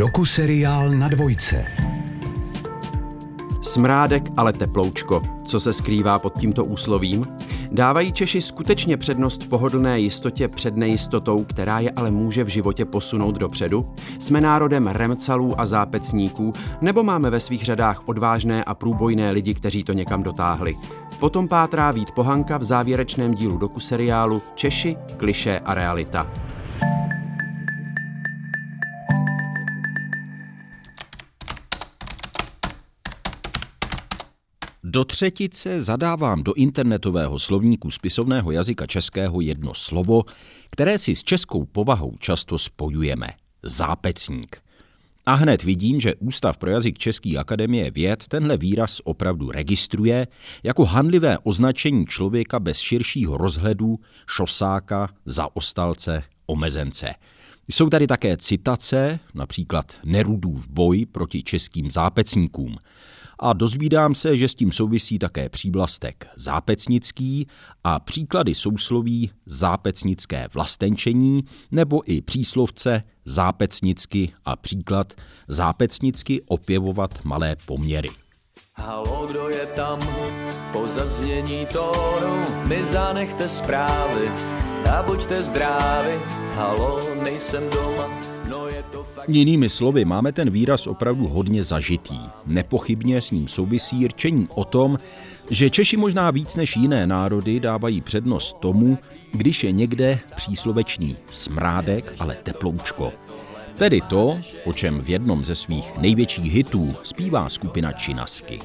Doku seriál na dvojce. Smrádek, ale teploučko. Co se skrývá pod tímto úslovím? Dávají Češi skutečně přednost pohodlné jistotě před nejistotou, která je ale může v životě posunout dopředu? Jsme národem remcalů a zápecníků, nebo máme ve svých řadách odvážné a průbojné lidi, kteří to někam dotáhli? Potom pátrá Vít Pohanka v závěrečném dílu doku seriálu Češi, kliše a realita. Do třetice zadávám do internetového slovníku spisovného jazyka českého jedno slovo, které si s českou povahou často spojujeme. Zápecník. A hned vidím, že Ústav pro jazyk České akademie věd tenhle výraz opravdu registruje jako handlivé označení člověka bez širšího rozhledu, šosáka, zaostalce, omezence. Jsou tady také citace, například Nerudův boj proti českým zápecníkům a dozvídám se, že s tím souvisí také příblastek zápecnický a příklady sousloví zápecnické vlastenčení nebo i příslovce zápecnicky a příklad zápecnicky opěvovat malé poměry. Halo, kdo je tam? Po zaznění tónu mi zanechte zprávy a buďte zdraví. Halo, nejsem doma, Jinými slovy, máme ten výraz opravdu hodně zažitý. Nepochybně s ním souvisí rčení o tom, že Češi možná víc než jiné národy dávají přednost tomu, když je někde příslovečný smrádek, ale teploučko. Tedy to, o čem v jednom ze svých největších hitů zpívá skupina Činasky.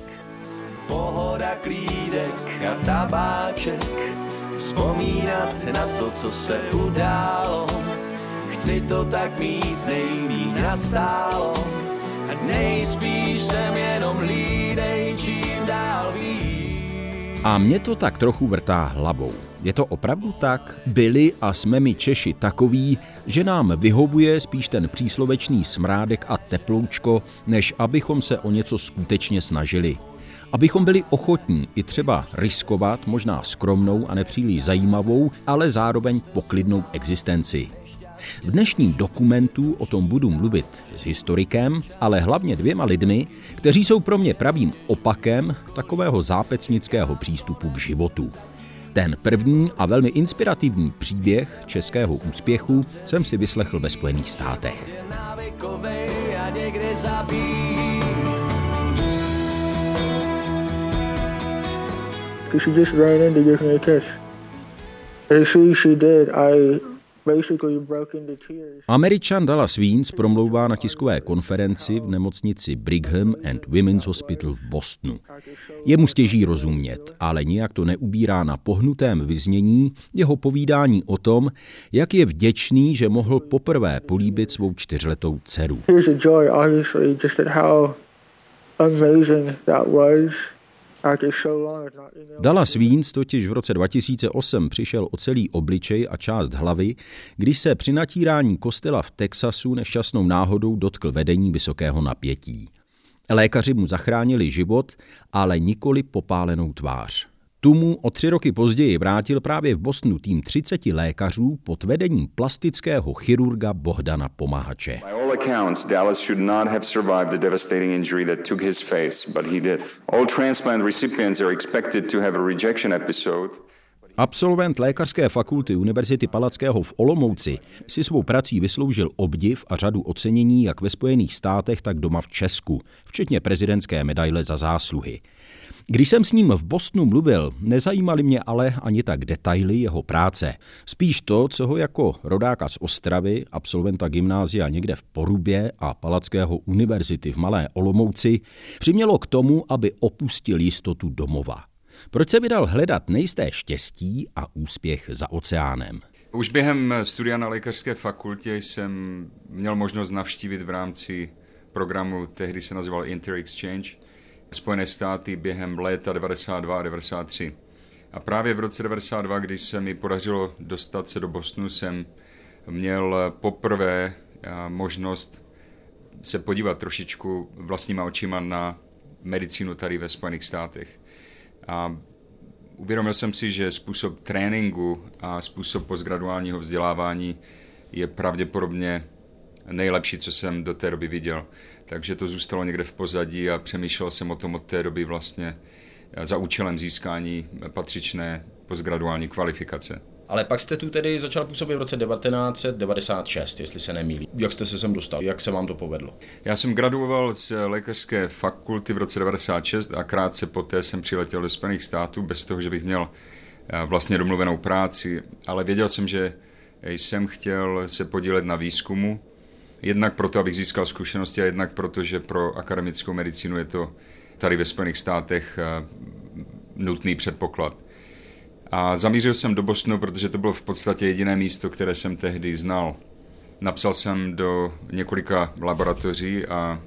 Pohoda, klídek a tabáček, vzpomínat na to, co se událo. Chci to tak mít nejmí nastálo, a nejspíš jsem jenom lídej, čím dál víc. A mě to tak trochu vrtá hlavou. Je to opravdu tak? Byli a jsme my Češi takový, že nám vyhovuje spíš ten příslovečný smrádek a teploučko, než abychom se o něco skutečně snažili. Abychom byli ochotní i třeba riskovat možná skromnou a nepříliš zajímavou, ale zároveň poklidnou existenci. V dnešním dokumentu o tom budu mluvit s historikem, ale hlavně dvěma lidmi, kteří jsou pro mě pravým opakem takového zápecnického přístupu k životu. Ten první a velmi inspirativní příběh českého úspěchu jsem si vyslechl ve Spojených státech. She just ran in to give me a kiss. As soon as she did, I Američan Dallas Wiens promlouvá na tiskové konferenci v nemocnici Brigham and Women's Hospital v Bostonu. Je mu stěží rozumět, ale nijak to neubírá na pohnutém vyznění jeho povídání o tom, jak je vděčný, že mohl poprvé políbit svou čtyřletou dceru. Here's a joy, obviously, just at how amazing that was. Dallas Wiens totiž v roce 2008 přišel o celý obličej a část hlavy, když se při natírání kostela v Texasu nešťastnou náhodou dotkl vedení vysokého napětí. Lékaři mu zachránili život, ale nikoli popálenou tvář. Tu mu o tři roky později vrátil právě v Bostonu tým 30 lékařů pod vedením plastického chirurga Bohdana Pomahače. All transplant recipients are expected to have a rejection episode. Absolvent lékařské fakulty Univerzity Palackého v Olomouci si svou prací vysloužil obdiv a řadu ocenění jak ve Spojených státech, tak doma v Česku, včetně prezidentské medaile za zásluhy. Když jsem s ním v Bostonu mluvil, nezajímaly mě ale ani tak detaily jeho práce. Spíš to, co ho jako rodáka z Ostravy, absolventa gymnázia někde v Porubě a Palackého univerzity v Malé Olomouci, přimělo k tomu, aby opustil jistotu domova. Proč se vydal hledat nejisté štěstí a úspěch za oceánem? Už během studia na lékařské fakultě jsem měl možnost navštívit v rámci programu, tehdy se nazýval Inter Exchange, Spojené státy během léta 92 a 93. A právě v roce 92, kdy se mi podařilo dostat se do Bostonu, jsem měl poprvé eh, možnost se podívat trošičku vlastníma očima na medicínu tady ve Spojených státech. A uvědomil jsem si, že způsob tréninku a způsob postgraduálního vzdělávání je pravděpodobně nejlepší, co jsem do té doby viděl. Takže to zůstalo někde v pozadí a přemýšlel jsem o tom od té doby vlastně za účelem získání patřičné postgraduální kvalifikace. Ale pak jste tu tedy začal působit v roce 1996, jestli se nemýlí. Jak jste se sem dostal? Jak se vám to povedlo? Já jsem graduoval z lékařské fakulty v roce 96 a krátce poté jsem přiletěl do Spojených států bez toho, že bych měl eh, vlastně domluvenou práci, ale věděl jsem, že jsem chtěl se podílet na výzkumu, jednak proto, abych získal zkušenosti a jednak proto, že pro akademickou medicínu je to tady ve Spojených státech eh, nutný předpoklad. A zamířil jsem do Bostonu, protože to bylo v podstatě jediné místo, které jsem tehdy znal. Napsal jsem do několika laboratoří a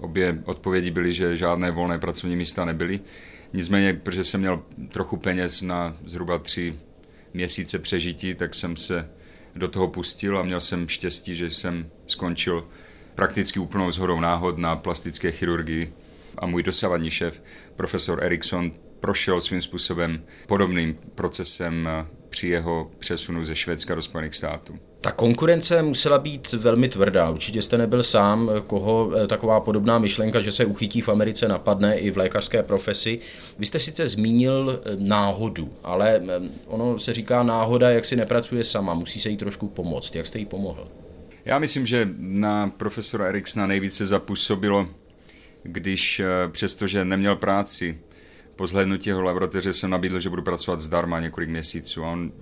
obě odpovědi byly, že žádné volné pracovní místa nebyly. Nicméně, protože jsem měl trochu peněz na zhruba tři měsíce přežití, tak jsem se do toho pustil a měl jsem štěstí, že jsem skončil prakticky úplnou zhodou náhod na plastické chirurgii a můj dosavadní šéf, profesor Erikson, prošel svým způsobem podobným procesem při jeho přesunu ze Švédska do Spojených států. Ta konkurence musela být velmi tvrdá. Určitě jste nebyl sám, koho eh, taková podobná myšlenka, že se uchytí v Americe, napadne i v lékařské profesi. Vy jste sice zmínil eh, náhodu, ale eh, ono se říká náhoda, jak si nepracuje sama, musí se jí trošku pomoct. Jak jste jí pomohl? Já myslím, že na profesora Eriksna nejvíce zapůsobilo, když přestože neměl práci, po zhlédnutí jeho laboratoře jsem nabídl, že budu pracovat zdarma několik měsíců a on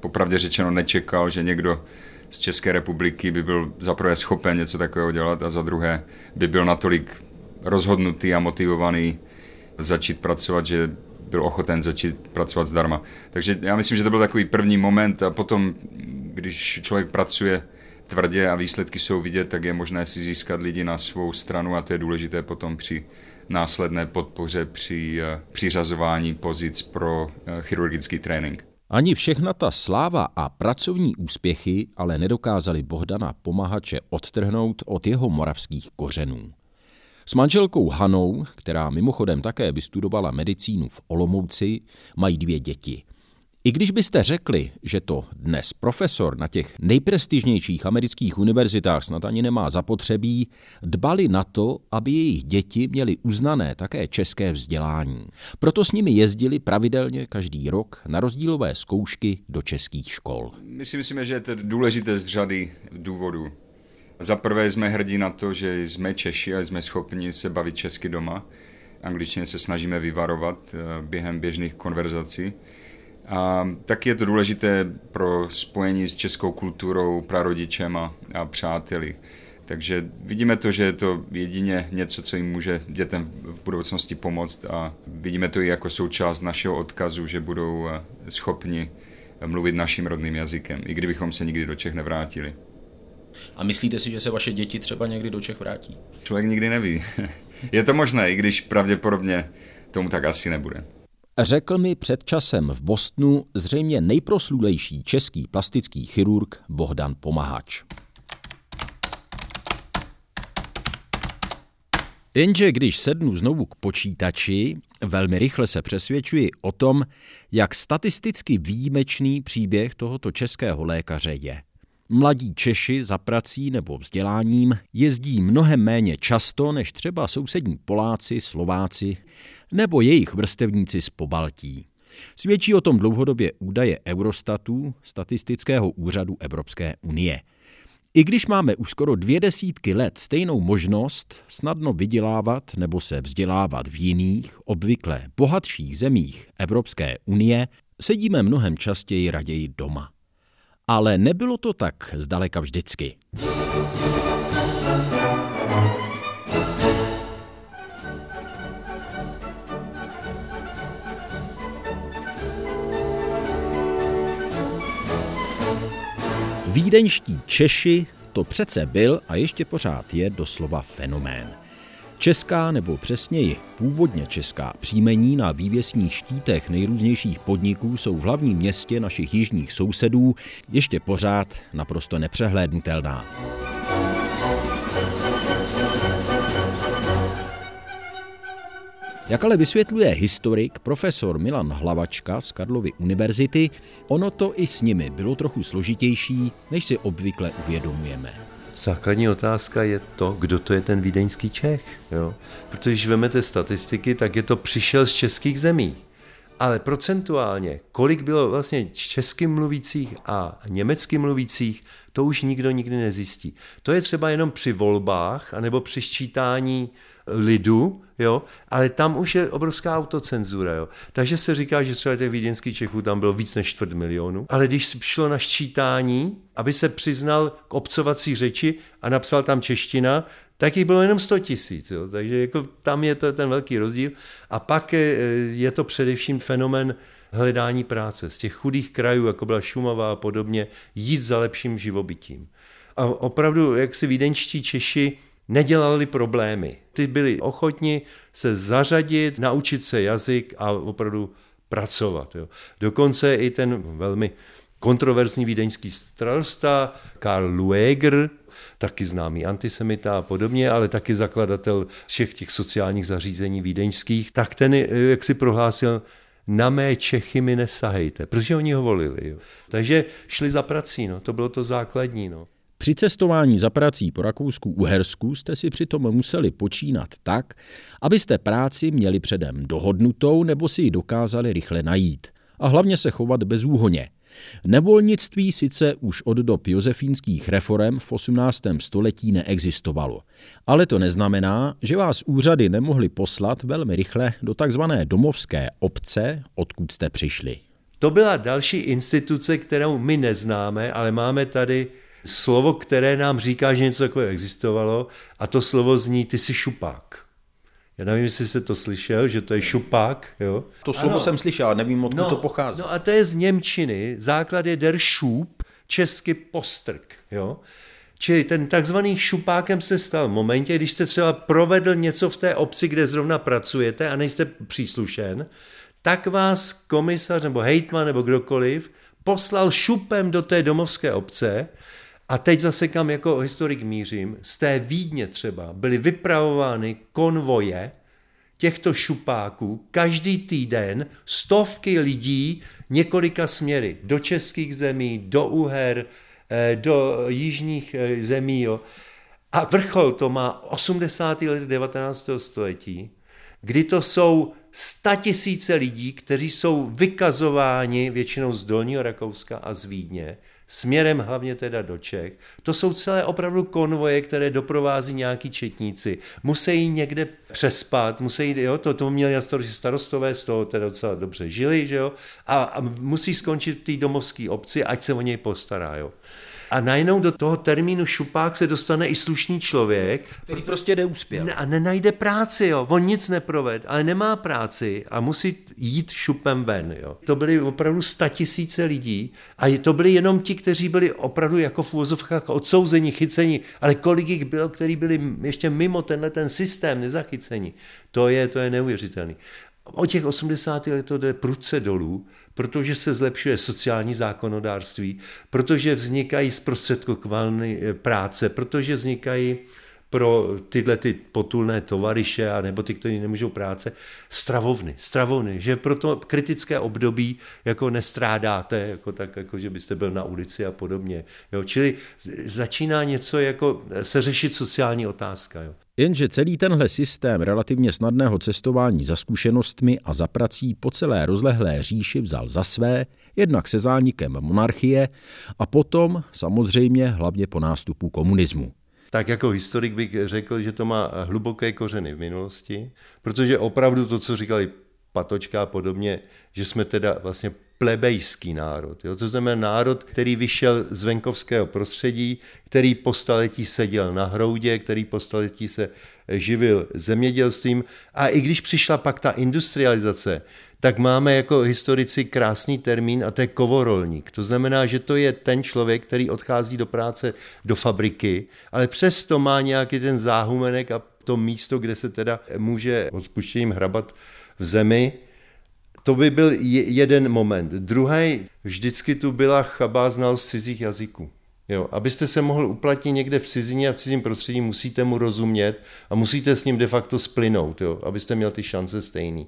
popravdě řečeno nečekal, že někdo z České republiky by byl za prvé schopen něco takového dělat a za druhé by byl natolik rozhodnutý a motivovaný začít pracovat, že byl ochoten začít pracovat zdarma. Takže já myslím, že to byl takový první moment a potom, když člověk pracuje tvrdě a výsledky jsou vidět, tak je možné si získat lidi na svou stranu a to je důležité potom při následné podpoře při eh, přiřazování pozic pro eh, chirurgický trénink. Ani všechna ta sláva a pracovní úspěchy ale nedokázali Bohdana Pomahače odtrhnout od jeho moravských kořenů. S manželkou Hanou, která mimochodem také vystudovala medicínu v Olomouci, mají dvě děti – i když byste řekli, že to dnes profesor na těch nejprestižnějších amerických univerzitách snad ani nemá zapotřebí, dbali na to, aby jejich děti měly uznané také české vzdělání. Proto s nimi jezdili pravidelně každý rok na rozdílové zkoušky do českých škol. My si myslíme, že je to důležité z řady důvodů. Za prvé jsme hrdí na to, že jsme Češi a jsme schopni se bavit česky doma. Angličtině se snažíme vyvarovat eh, během běžných konverzací. A taky je to důležité pro spojení s českou kulturou, prarodičem a, a přáteli. Takže vidíme to, že je to jedině něco, co jim může dětem v budoucnosti pomoct a vidíme to i jako součást našeho odkazu, že budou eh, schopni mluvit naším rodným jazykem, i kdybychom se nikdy do Čech nevrátili. A myslíte si, že se vaše děti třeba někdy do Čech vrátí? Člověk nikdy neví. je to možné, i když pravděpodobně tomu tak asi nebude. Řekl mi před časem v Bostonu zřejmě nejproslulejší český plastický chirurg Bohdan Pomahač. Jenže když sednu znovu k počítači, velmi rychle se přesvědčuji o tom, jak statisticky výjimečný příběh tohoto českého lékaře je. Mladí Češi za prací nebo vzděláním jezdí mnohem méně často než třeba sousední Poláci, Slováci nebo jejich vrstevníci z Pobaltí. Svědčí o tom dlouhodobě údaje Eurostatu, statistického úřadu Evropské unie. I když máme už skoro dvě desítky let stejnou možnost snadno vydělávat nebo se vzdělávat v jiných, obvykle bohatších zemích Evropské unie, sedíme mnohem častěji raději doma. Ale nebylo to tak zdaleka vždycky. Vídeňští Češi to přece byl a ještě pořád je doslova fenomén. Česká nebo přesněji původně česká příjmení na vývěsních štítech nejrůznějších podniků jsou v hlavním městě našich jižních sousedů ještě pořád naprosto nepřehlédnutelná. Jak ale vysvětluje historik profesor Milan Hlavačka z Karlovy univerzity, ono to i s nimi bylo trochu složitější, než si obvykle uvědomujeme. Základní otázka je to, kdo to je ten vídeňský Čech. Jo? Protože když vezmete statistiky, tak je to přišel z českých zemí. Ale procentuálně, kolik bylo vlastně česky mluvících a německy mluvících, to už nikdo nikdy nezjistí. To je třeba jenom při volbách anebo při sčítání lidu, jo, ale tam už je obrovská autocenzura. Jo. Takže se říká, že třeba těch vídeňských Čechů tam bylo víc než čtvrt milionu, ale když šlo na sčítání, aby se přiznal k obcovací řeči a napsal tam čeština, tak jich bylo jenom 100 tisíc. Takže jako tam je to ten velký rozdíl. A pak je to především fenomen hledání práce. Z těch chudých krajů, jako byla Šumava a podobně, jít za lepším živobytím. A opravdu, jak si vídeňští Češi nedělali problémy. Ty byli ochotni se zařadit, naučit se jazyk a opravdu pracovat. Jo. Dokonce i ten velmi kontroverzní vídeňský starosta Karl Lueger, taky známý antisemita a podobně, ale taky zakladatel všech těch sociálních zařízení vídeňských, tak ten, jak si prohlásil, na mé Čechy mi nesahejte, protože oni ho volili. Jo. Takže šli za prací, no, to bylo to základní. No. Při cestování za prací po Rakousku-Uhersku jste si přitom museli počínat tak, abyste práci měli předem dohodnutou nebo si ji dokázali rychle najít. A hlavně se chovat bezúhoně. Nevolnictví sice už od dob josefínských reform v 18. století neexistovalo, ale to neznamená, že vás úřady nemohly poslat velmi rychle do takzvané domovské obce, odkud jste přišli. To byla další instituce, kterou my neznáme, ale máme tady slovo, které nám říká, že něco takového existovalo a to slovo zní ty jsi šupák. Já nevím, jestli jste to slyšel, že to je šupák. Jo? To slovo ano. jsem slyšel, nevím, odkud no, to pochází. No a to je z Němčiny, základ je der šup, česky postrk. Jo? Čili ten takzvaný šupákem se stal v momentě, když jste třeba provedl něco v té obci, kde zrovna pracujete a nejste příslušen, tak vás komisař nebo hejtman nebo kdokoliv poslal šupem do té domovské obce a teď zase kam jako historik mířím, z té Vídně třeba byly vypravovány konvoje těchto šupáků každý týden stovky lidí několika směry. Do českých zemí, do Uher, eh, do jižních eh, zemí. Jo. A vrchol to má 80. let 19. století, kdy to jsou tisíce lidí, kteří jsou vykazováni většinou z Dolního Rakouska a z Vídně, směrem hlavně teda do Čech. To jsou celé opravdu konvoje, které doprovází nějaký četníci. Musí někde přespat, musí, jo, to, to měli na starosti starostové, z toho teda docela dobře žili, že jo, a, a musí skončit v té domovské obci, ať se o něj postará, jo. A najednou do toho termínu šupák se dostane i slušný člověk. Který prostě neuspěl. A nenajde práci, jo. On nic neproved, ale nemá práci a musí jít šupem ven, jo. To byly opravdu tisíce lidí a to byli jenom ti, kteří byli opravdu jako v úvozovkách odsouzeni, chyceni, ale kolik jich bylo, kteří byli ještě mimo tenhle ten systém nezachyceni. To je, to je neuvěřitelný. O těch 80. let to jde prudce dolů, protože se zlepšuje sociální zákonodárství, protože vznikají zprostředkované eh, práce, protože vznikají pro tyhle ty potulné tovariše a nebo ty, kteří nemůžou práce, stravovny, stravovny, že pro to kritické období jako nestrádáte, jako tak, jako že byste byl na ulici a podobně. Jo. Čili začíná něco jako se řešit sociální otázka. Jo. Jenže celý tenhle systém relativně snadného cestování za zkušenostmi a za prací po celé rozlehlé říši vzal za své, jednak se zánikem monarchie a potom samozřejmě hlavně po nástupu komunismu. Tak jako historik bych řekl, že to má hluboké kořeny v minulosti, protože opravdu to, co říkali Patočka a podobně, že jsme teda vlastně plebejský národ. Jo? To znamená národ, který vyšel z venkovského prostředí, který po staletí seděl na hroudě, který po staletí se živil zemědělstvím. A i když přišla pak ta industrializace, tak máme jako historici krásný termín a to je kovorolník. To znamená, že to je ten člověk, který odchází do práce do fabriky, ale přesto má nějaký ten záhumenek a to místo, kde se teda může odpuštěním hrabat v zemi, to by byl jeden moment. Druhý, vždycky tu byla chabá znalost cizích jazyků. Jo, abyste se mohl uplatnit někde v cizině a v cizím prostředí, musíte mu rozumět a musíte s ním de facto splynout, jo, abyste měl ty šance stejný.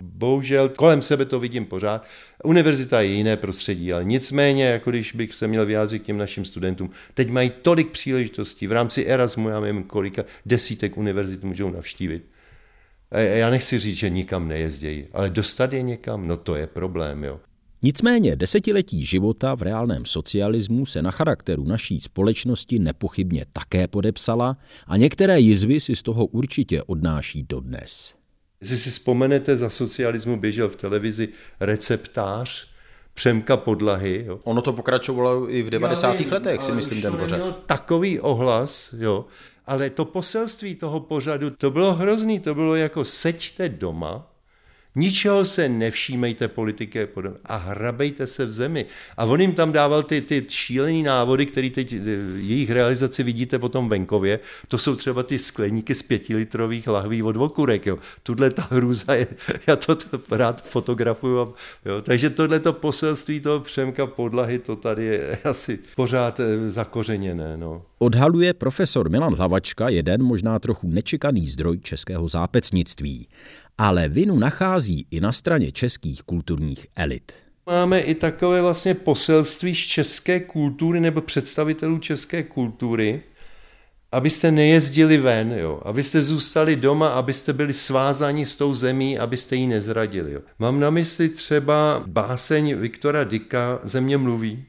Bohužel kolem sebe to vidím pořád. Univerzita je jiné prostředí, ale nicméně, jako když bych se měl vyjádřit k těm našim studentům, teď mají tolik příležitostí. V rámci Erasmu, já nevím, kolika desítek univerzit můžou navštívit. Já nechci říct, že nikam nejezdějí, ale dostat je někam, no to je problém, jo. Nicméně desetiletí života v reálném socialismu se na charakteru naší společnosti nepochybně také podepsala a některé jizvy si z toho určitě odnáší dodnes. Jestli si vzpomenete, za socialismu běžel v televizi receptář Přemka Podlahy. Jo. Ono to pokračovalo i v 90. Vím, letech, si myslím, ten pořad. Takový ohlas, jo. Ale to poselství toho pořadu, to bylo hrozný, to bylo jako seďte doma, Ničeho se nevšímejte politiky a hrabejte se v zemi. A on jim tam dával ty, ty šílený návody, které teď eh, jejich realizaci vidíte potom venkově. To jsou třeba ty skleníky z pětilitrových lahví od okurek. Jo. Tudle ta hrůza je, já to, to rád fotografuju. Jo. Takže tohle to poselství toho Přemka podlahy, to tady je asi pořád eh, zakořeněné. No. Odhaluje profesor Milan Hlavačka jeden možná trochu nečekaný zdroj českého zápecnictví ale vinu nachází i na straně českých kulturních elit. Máme i takové vlastně poselství z české kultury nebo představitelů české kultury, abyste nejezdili ven, jo, abyste zůstali doma, abyste byli svázáni s tou zemí, abyste ji nezradili. Jo. Mám na mysli třeba báseň Viktora Dika Země mluví.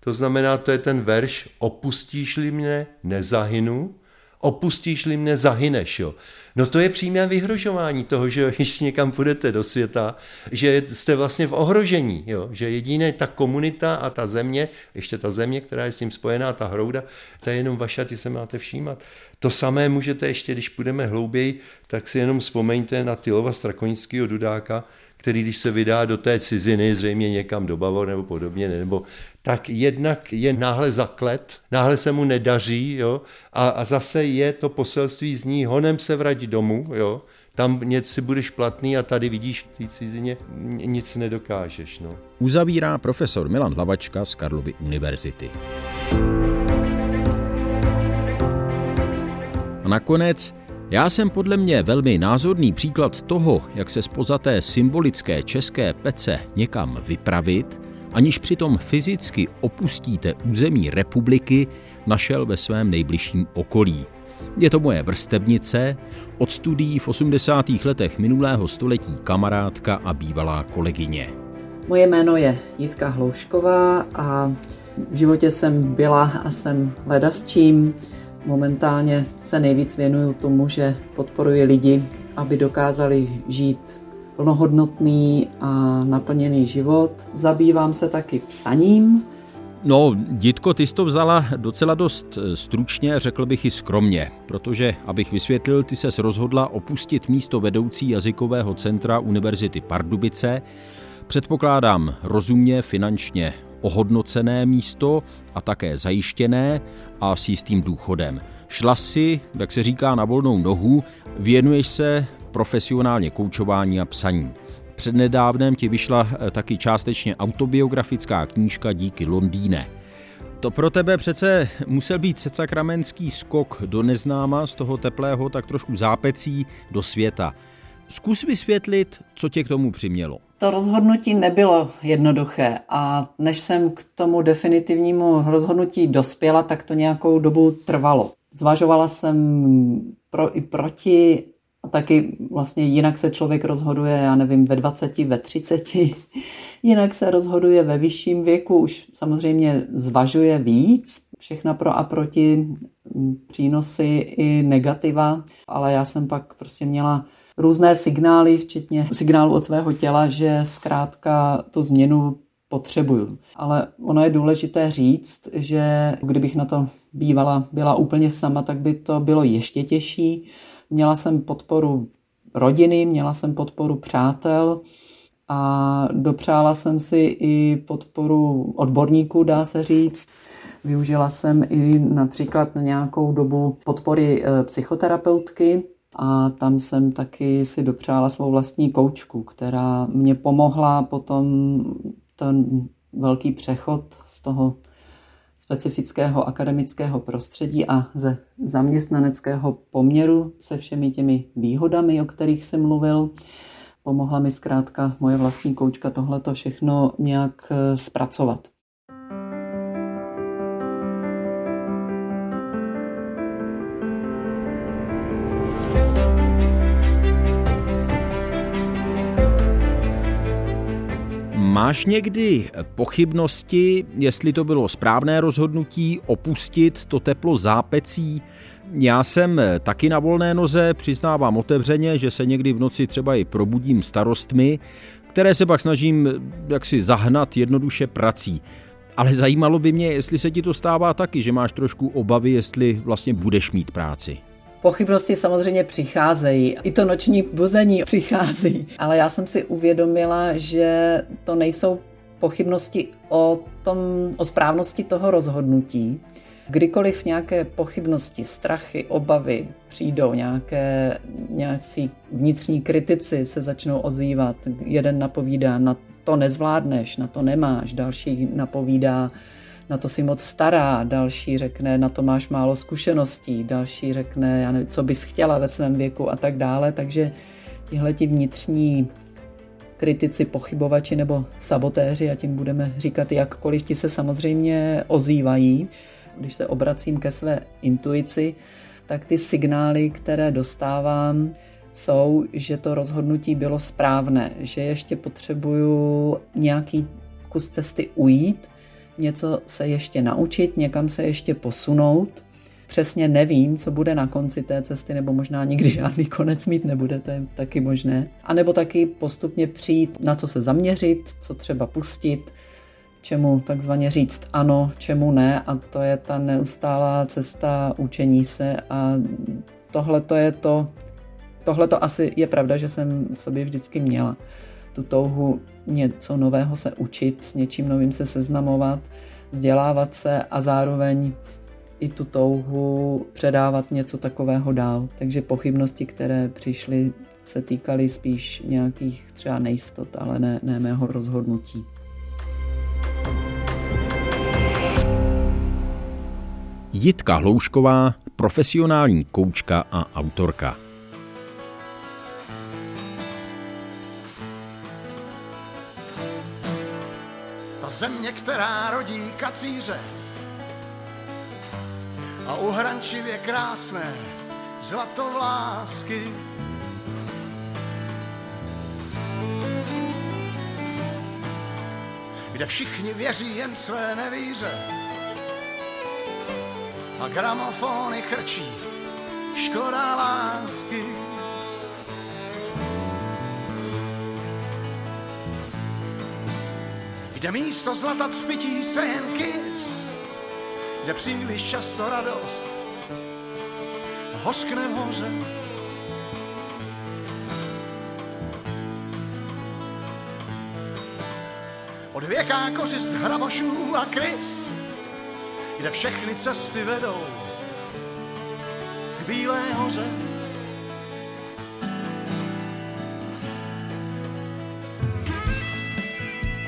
To znamená, to je ten verš Opustíš-li mne, nezahynu, opustíš-li mne, zahyneš. Jo. No to je přímé vyhrožování toho, že když někam půjdete do světa, že jste vlastně v ohrožení, jo? že jediné ta komunita a ta země, ještě ta země, která je s tím spojená, ta hrouda, to je jenom vaša, ty se máte všímat. To samé můžete ještě, když půjdeme hlouběji, tak si jenom vzpomeňte na Tylova Strakonického dudáka, který když se vydá do té ciziny, zřejmě někam do Bavor nebo podobně, nebo tak jednak je náhle zaklet, náhle se mu nedaří, jo, a, a zase je to poselství z ní, honem se vrať domů, jo, tam něco si budeš platný a tady vidíš v té cizině nic nedokážeš. No. Uzavírá profesor Milan Hlavačka z Karlovy univerzity. A nakonec já jsem podle mě velmi názorný příklad toho, jak se spoza té symbolické české pece někam vypravit, aniž přitom fyzicky opustíte území republiky, našel ve svém nejbližším okolí. Je to moje vrstebnice, od studií v 80. letech minulého století kamarádka a bývalá kolegyně. Moje jméno je Jitka Hloušková a v životě jsem byla a jsem leda s čím. Momentálně se nejvíc věnuju tomu, že podporuji lidi, aby dokázali žít plnohodnotný a naplněný život. Zabývám se taky psaním. No, Ditko, ty jsi to vzala docela dost eh, stručně, řekl bych i skromně, protože, abych vysvětlil, ty ses rozhodla opustit místo vedoucí jazykového centra Univerzity Pardubice. Předpokládám rozumně, finančně ohodnocené místo a také zajištěné a s jistým důchodem. Šla si, jak se říká, na volnou nohu, věnuješ se profesionálně koučování a psaní. Přednedávnem ti vyšla eh, taky částečně autobiografická knížka Díky Londýne. To pro tebe přece musel být sakramenský skok do neznáma z toho teplého tak trošku zápecí do světa. Zkus vysvětlit, co tě k tomu přimělo. To rozhodnutí nebylo jednoduché a než jsem k tomu definitivnímu rozhodnutí dospěla, tak to nějakou dobu trvalo. Zvažovala jsem pro i proti a taky vlastně jinak se člověk rozhoduje, já nevím, ve 20, ve 30, jinak se rozhoduje ve vyšším věku, už samozřejmě zvažuje víc, všechna pro a proti, přínosy i negativa, ale já jsem pak prostě měla různé signály, včetně signálu od svého těla, že zkrátka tu změnu potřebuju. Ale ono je důležité říct, že kdybych na to bývala byla úplně sama, tak by to bylo ještě těžší. Měla jsem podporu rodiny, měla jsem podporu přátel a dopřála jsem si i podporu odborníků, dá se říct. Využila jsem i například na nějakou dobu podpory eh, psychoterapeutky, a tam jsem taky si dopřála svou vlastní koučku, která mě pomohla potom ten velký přechod z toho specifického akademického prostředí a ze zaměstnaneckého poměru se všemi těmi výhodami, o kterých jsem mluvil. Pomohla mi zkrátka moje vlastní koučka tohleto všechno nějak eh, zpracovat. Máš někdy pochybnosti, jestli to bylo správné rozhodnutí opustit to teplo zápecí? Já jsem taky na volné noze, přiznávám otevřeně, že se někdy v noci třeba i probudím starostmi, které se pak snažím jaksi zahnat jednoduše prací. Ale zajímalo by mě, jestli se ti to stává taky, že máš trošku obavy, jestli vlastně budeš mít práci. Pochybnosti samozřejmě přicházejí, i to noční buzení přichází, ale já jsem si uvědomila, že to nejsou pochybnosti o, tom, o správnosti toho rozhodnutí. Kdykoliv nějaké pochybnosti, strachy, obavy přijdou, nějaké nějací vnitřní kritici se začnou ozývat, jeden napovídá, na to nezvládneš, na to nemáš, další napovídá, na to si moc stará, další řekne, na to máš málo zkušeností, další řekne, já nevím, co bys chtěla ve svém věku a tak dále, takže tihle ti vnitřní kritici, pochybovači nebo sabotéři, a tím budeme říkat jakkoliv, ti se samozřejmě ozývají. Když se obracím ke své intuici, tak ty signály, které dostávám, jsou, že to rozhodnutí bylo správné, že ještě potřebuju nějaký kus cesty ujít, něco se ještě naučit, někam se ještě posunout. Přesně nevím, co bude na konci té cesty, nebo možná nikdy žádný konec mít nebude, to je taky možné. A nebo taky postupně přijít, na co se zaměřit, co třeba pustit, čemu takzvaně říct ano, čemu ne a to je ta neustálá cesta učení se a tohle to je to, tohle to asi je pravda, že jsem v sobě vždycky měla tu touhu něco nového se učit, s něčím novým se seznamovat, vzdělávat se a zároveň i tu touhu předávat něco takového dál. Takže pochybnosti, které přišly, se týkaly spíš nějakých třeba nejistot, ale ne, ne mého rozhodnutí. Jitka Hloušková, profesionální koučka a autorka. Země, která rodí kacíře a uhrančivě krásné zlatovlásky. Kde všichni věří jen své nevíře a gramofony chrčí škoda lásky. Kde místo zlata třpití se jen kys, kde příliš často radost hořkne v hoře. Od věká kořist hrabošů a krys, kde všechny cesty vedou k Bílé hoře.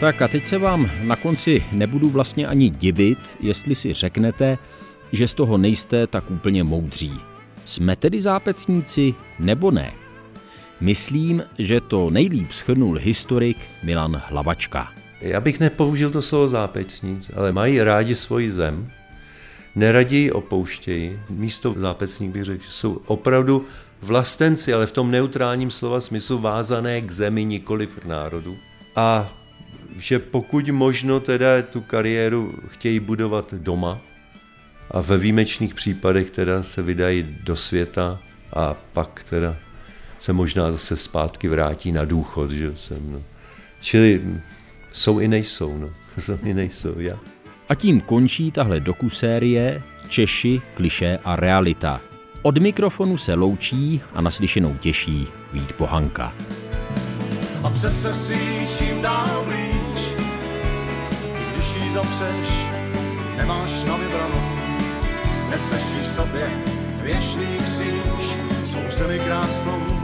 Tak a teď se vám na konci nebudu vlastně ani divit, jestli si řeknete, že z toho nejste tak úplně moudří. Jsme tedy zápecníci nebo ne? Myslím, že to nejlíp schrnul historik Milan Hlavačka. Já bych nepoužil to slovo zápecníc, ale mají rádi svoji zem, neraději opouštějí. Místo zápecník bych řekl, že jsou opravdu vlastenci, ale v tom neutrálním slova smyslu vázané k zemi, nikoli k národu. A že pokud možno teda tu kariéru chtějí budovat doma a ve výjimečných případech teda se vydají do světa a pak teda se možná zase zpátky vrátí na důchod, že jsem, no. Čili jsou i nejsou, no. Jsou i nejsou, já. A tím končí tahle dokusérie Češi, kliše a realita. Od mikrofonu se loučí a naslyšenou těší Vít Pohanka. A přece si čím dál blíž zapřeš, nemáš na vybranou. Neseš v sobě věčný kříž, svou zemi krásnou